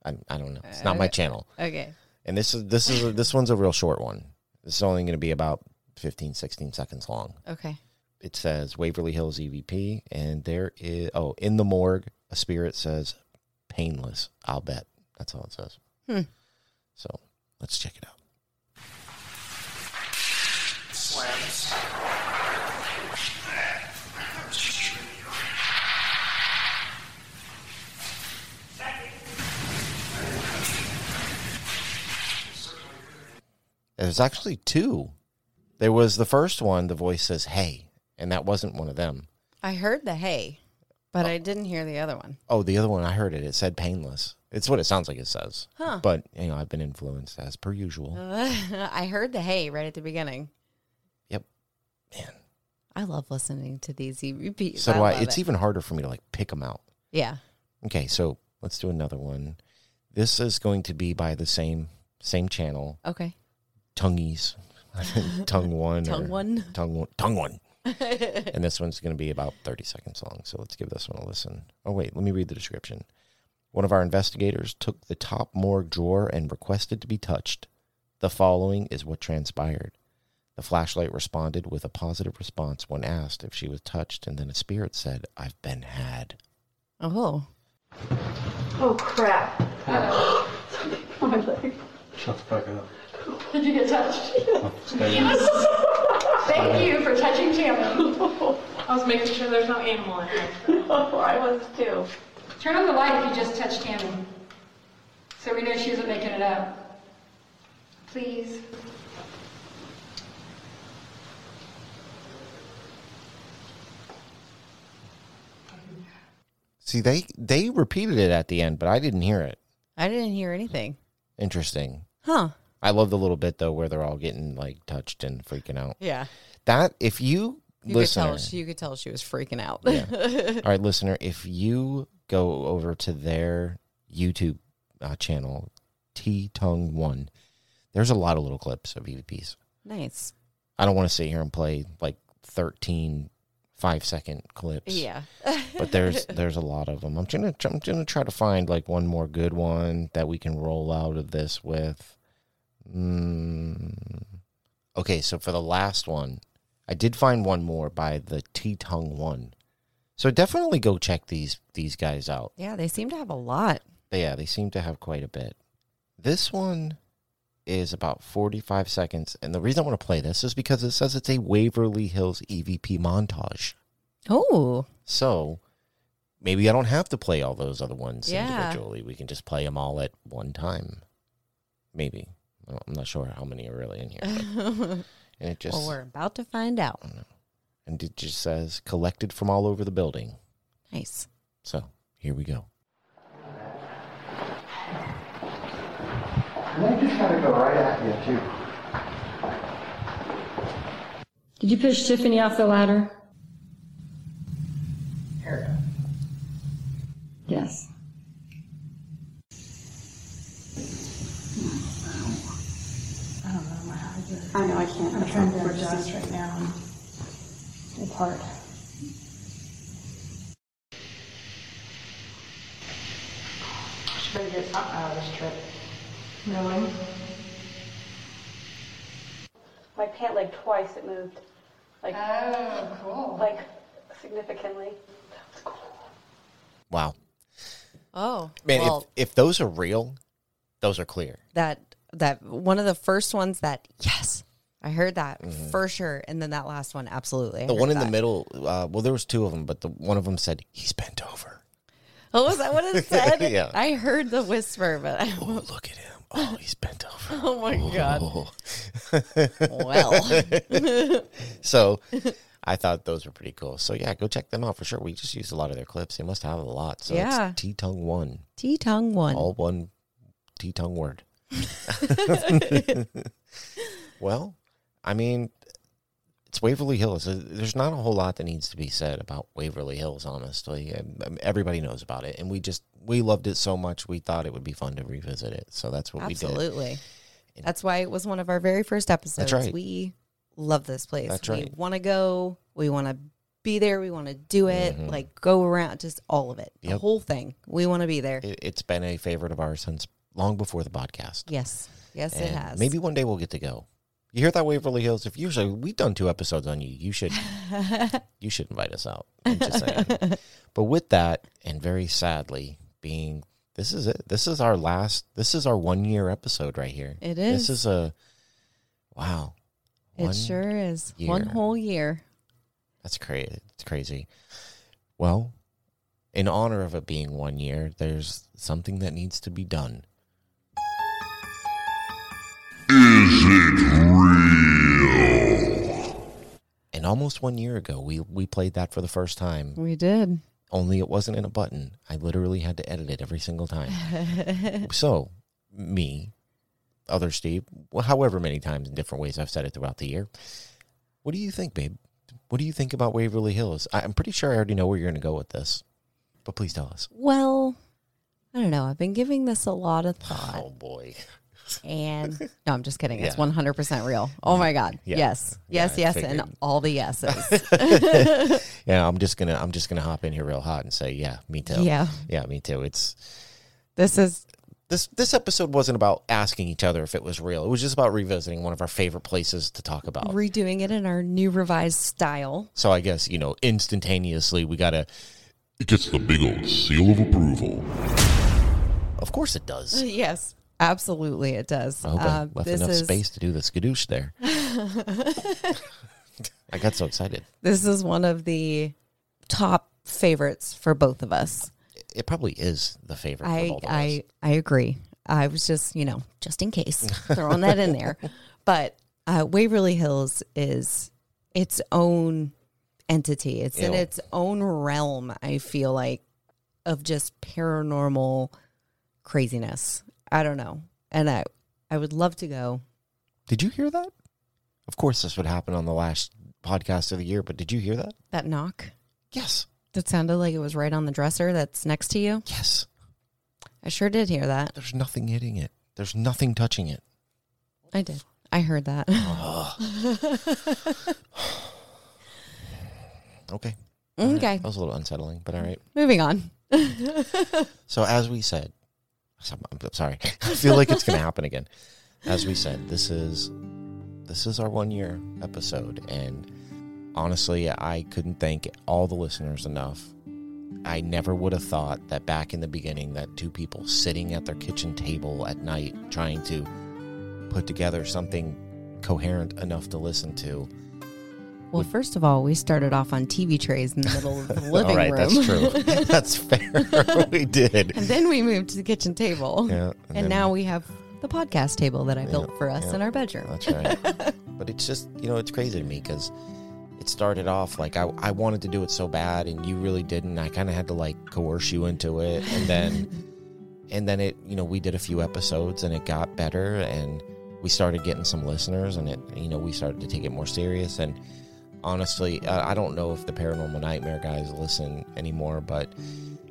I, I don't know. It's not my uh, channel. okay. And this is this is a, this one's a real short one. This is only going to be about 15, 16 seconds long. Okay. It says Waverly Hills EVP, and there is oh in the morgue a spirit says painless. I'll bet that's all it says. Hmm. So let's check it out. There's actually two. There was the first one, the voice says, hey, and that wasn't one of them. I heard the hey, but oh. I didn't hear the other one. Oh, the other one, I heard it. It said painless. It's what it sounds like it says. Huh. But, you know, I've been influenced as per usual. I heard the hey right at the beginning. Yep. Man. I love listening to these EVPs. So do I. love It's it. even harder for me to like pick them out. yeah. Okay, so let's do another one. This is going to be by the same same channel, Okay. Tongues, Tongue One, Tongue One. Tongue One, Tongue One. and this one's going to be about 30 seconds long. So let's give this one a listen. Oh, wait, let me read the description. One of our investigators took the top morgue drawer and requested to be touched. The following is what transpired. The flashlight responded with a positive response when asked if she was touched, and then a spirit said, I've been had. Oh. Oh crap. Something on my leg. Shut the fuck up. Did you get touched? yes. Thank you for touching Tammy. I was making sure there's no animal in here. Oh, I was too. Turn on the light if you just touched Tammy. So we know she isn't making it up. Please. See, they they repeated it at the end, but I didn't hear it. I didn't hear anything. Interesting. Huh. I love the little bit though where they're all getting like touched and freaking out. Yeah. That if you, You listener, could tell you could tell she was freaking out. Yeah. all right, listener, if you go over to their YouTube uh, channel, T Tongue One, there's a lot of little clips of EVPs. Nice. I don't want to sit here and play like 13 five second clips. Yeah. but there's there's a lot of them. I'm gonna I'm gonna try to find like one more good one that we can roll out of this with. Mm. Okay, so for the last one, I did find one more by the T Tongue one. So definitely go check these these guys out. Yeah, they seem to have a lot. But yeah, they seem to have quite a bit. This one is about 45 seconds. And the reason I want to play this is because it says it's a Waverly Hills EVP montage. Oh. So maybe I don't have to play all those other ones Yeah. individually. We can just play them all at one time. Maybe. Well, I'm not sure how many are really in here. and it just well, we're about to find out. and it just says collected from all over the building. Nice. So here we go. And they just gotta go right at you too. Did you push Tiffany off the ladder? Yes. I don't know my eyes I know, I can't. I'm trying to adjust right now. It's hard. Should I get something out of this trip? Really? My pant leg twice it moved. Like Oh, cool. Like significantly. Wow. Oh. Man, well, if, if those are real, those are clear. that that one of the first ones that yes, I heard that Mhm. for sure, and then that last one absolutely. I The one in the middle, uh, well, there was two of them, but the one of them said he's bent over. Oh, was that what it said? Yeah. I heard the whisper, but I oh, look at him. Oh, he's bent over. Oh my god. Oh. Well. so I thought those were pretty cool. So yeah, go check them out for sure. We just used a lot of their clips. They must have a lot. So Yeah. it's T Tongue One. T tongue one. All one T tongue word. well, I mean, it's Waverly Hills. There's not a whole lot that needs to be said about Waverly Hills, honestly. Um, Everybody knows about it, and we just we loved it so much. We thought it would be fun to revisit it, so that's what we did. Absolutely. That's why it was one of our very first episodes. right. We love this place. That's right. we want to go. We want to be there. We want to do it. Mhm. Like go around, just all of it, the whole thing. We want to be there. It, it's been a favorite of ours since long before the podcast. yes, yes, it has. Maybe one day we'll get to go. You hear that Waverly Hills? If usually we've done two episodes on you, you should you should invite us out. I'm just saying. but with that, and very sadly, being this is it. This is our last. This is our one year episode right here. It is. This is. is a wow. It sure is. One whole year. That's crazy. It's crazy. Well, in honor of it being one year, there's something that needs to be done. Is it And almost one year ago, we we played that for the first time. We did. Only it wasn't in a button. I literally had to edit it every single time. so, me, other Steve, well, however many times in different ways I've said it throughout the year. What do you think, babe? What do you think about Waverly Hills? I- I'm pretty sure I already know where you're going to go with this, but please tell us. Well, I don't know. I've been giving this a lot of thought. Oh boy. And no, I'm just kidding. It's Yeah. 100% real. Oh my God. Yeah. Yes. Yeah, Yes, I yes. figured. And all the yeses. yeah, I'm just gonna I'm just gonna hop in here real hot and say, yeah, me too. Yeah. yeah, me too. It's this is this this episode wasn't about asking each other if it was real. It was just about revisiting one of our favorite places to talk about. redoing it in our new revised style. So I guess you know, instantaneously, we gotta. It gets the big old seal of approval. Of course, it does. Yes. Absolutely, it does. I hope Uh, left enough is space to do the skadoosh there. I got so excited. this is one of the top favorites for both of us. It probably is the favorite. I both of us. I I agree. I was just you know just in case throwing that in there, but uh, Waverly Hills is its own entity. It's in its own realm. I feel like of just paranormal craziness. I don't know, and I I would love to go. Did you hear that? Of course, this would happen on the last podcast of the year, but did you hear that? That knock. Yes. That sounded like it was right on the dresser that's next to you. Yes. I sure did hear that. There's nothing hitting it. There's nothing touching it. I did. I heard that. Okay. Okay. That was a little unsettling, but all right. Moving on. So as we said, I'm sorry. I feel like it's going to happen again. As we said, this is this is our one year episode, and honestly, I couldn't thank all the listeners enough. I never would have thought that back in the beginning that two people sitting at their kitchen table at night trying to put together something coherent enough to listen to. Well, first of all, we started off on TV trays in the middle of the living all right, room. that's true. that's fair. we did. and then we moved to the kitchen table. Yeah, And, and now we have the podcast table that I built for us yeah, in our bedroom. That's right. but it's just, you know, it's crazy to me because it started off like I, I wanted to do it so bad and you really didn't. I kind of had to like coerce you into it. And then, and then it, you know, we did a few episodes and it got better and we started getting some listeners and it, you know, we started to take it more serious. And honestly, I, I don't know if the Paranormal Nightmare guys listen anymore, but,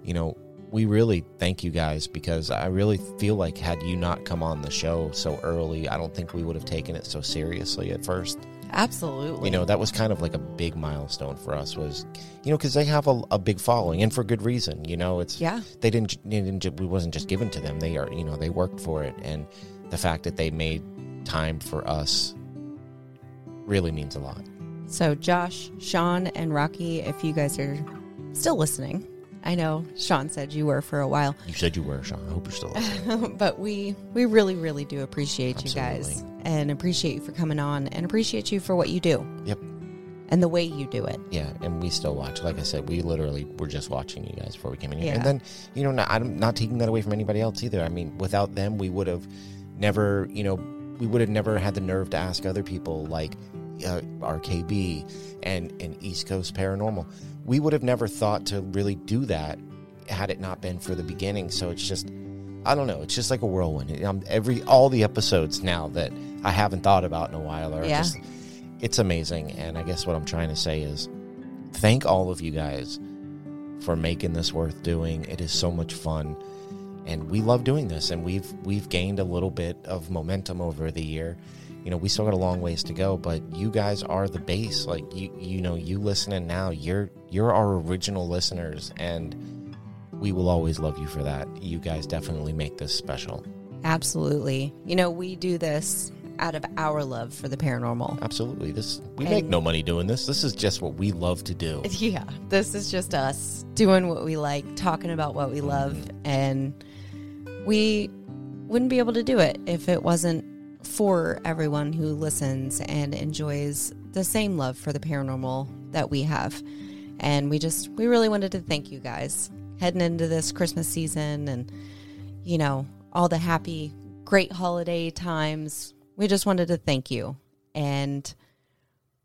you know, we really thank you guys because I really feel like had you not come on the show so early, I don't think we would have taken it so seriously at first. Absolutely. You know, that was kind of like a big milestone for us was, you know, because they have a, a big following and for good reason. You know, it's Yeah. they didn't, they didn't we wasn't just given to them. They are, you know, they worked for it, and the fact that they made time for us really means a lot. So, Josh, Sean, and Rocky, if you guys are still listening, I know Sean said you were for a while, You said you were, Sean. I hope you're still listening. but we we really really do appreciate you guys and appreciate you for coming on and appreciate you for what you do. Yep. And the way you do it. Yeah, and we still watch. Like I said, we literally were just watching you guys before we came in here. And then, you know, not, I'm not taking that away from anybody else either. I mean, without them, we would have never, you know, we would have never had the nerve to ask other people like uh, RKB and, and East Coast Paranormal. We would have never thought to really do that had it not been for the beginning. So it's just, I don't know. It's just like a whirlwind. Um, every all the episodes now that I haven't thought about in a while are Yeah. just, it's amazing. And I guess what I'm trying to say is, thank all of you guys for making this worth doing. It is so much fun, and we love doing this. And we've we've gained a little bit of momentum over the year. You know, we still got a long ways to go, but you guys are the base. Like you, you know, you listening now, you're you're our original listeners, and we will always love you for that. You guys definitely make this special. Absolutely. You know, we do this out of our love for the paranormal. Absolutely. This we make no money doing this. This is just what we love to do. Yeah, this is just us doing what we like, talking about what we love, mm-hmm. and we wouldn't be able to do it if it wasn't for everyone who listens and enjoys the same love for the paranormal that we have. And we just, we really wanted to thank you guys heading into this Christmas season and, you know, all the happy, great holiday times. We just wanted to thank you and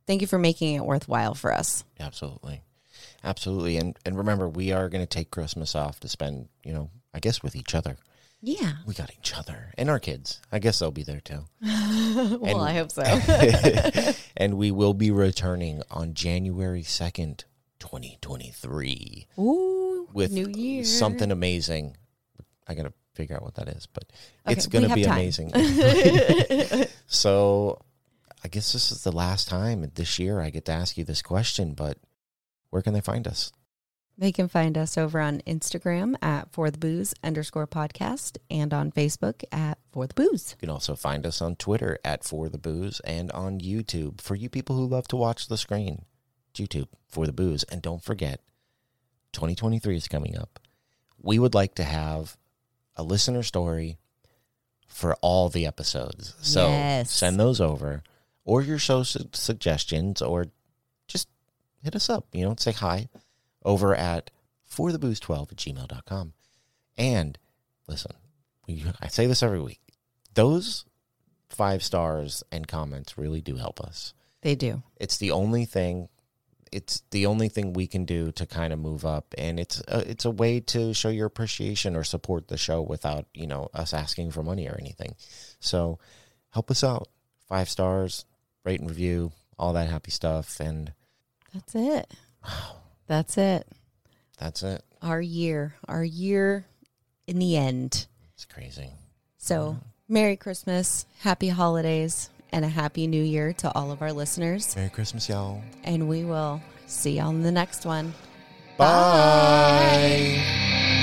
thank you for making it worthwhile for us. Absolutely. Absolutely. And and remember, we are going to take Christmas off to spend, you know, I guess with each other. Yeah. We got each other and our kids. I guess they'll be there too. well, I hope so. and we will be returning on January 2nd, 2023 Ooh, with New Year. something amazing. I got to figure out what that is, but Okay, it's going to be time. amazing. so I guess this is the last time this year I get to ask you this question, but where can they find us? They can find us over on Instagram at for the Boos underscore podcast and on Facebook at for the Boos. You can also find us on Twitter at For the Boos and on YouTube for you people who love to watch the screen. YouTube For the Boos. And don't forget, 2023 is coming up. We would like to have a listener story for all the episodes. So Yes. send those over or your show su- suggestions or just hit us up, you know, say hi over at for the Boos 12 at gmail.com. And listen, we, I say this every week. Those five stars and comments really do help us. They do. It's the only thing. It's the only thing we can do to kind of move up, and it's a, it's a way to show your appreciation or support the show without you know us asking for money or anything. So help us out. Five stars, rate and review, all that happy stuff, and That's it. That's it. that's it. Our year, our year in the end. It's crazy. So, Merry Christmas, Happy Holidays, and a Happy New Year to all of our listeners. Merry Christmas, y'all. And we will see you on the next one. Bye.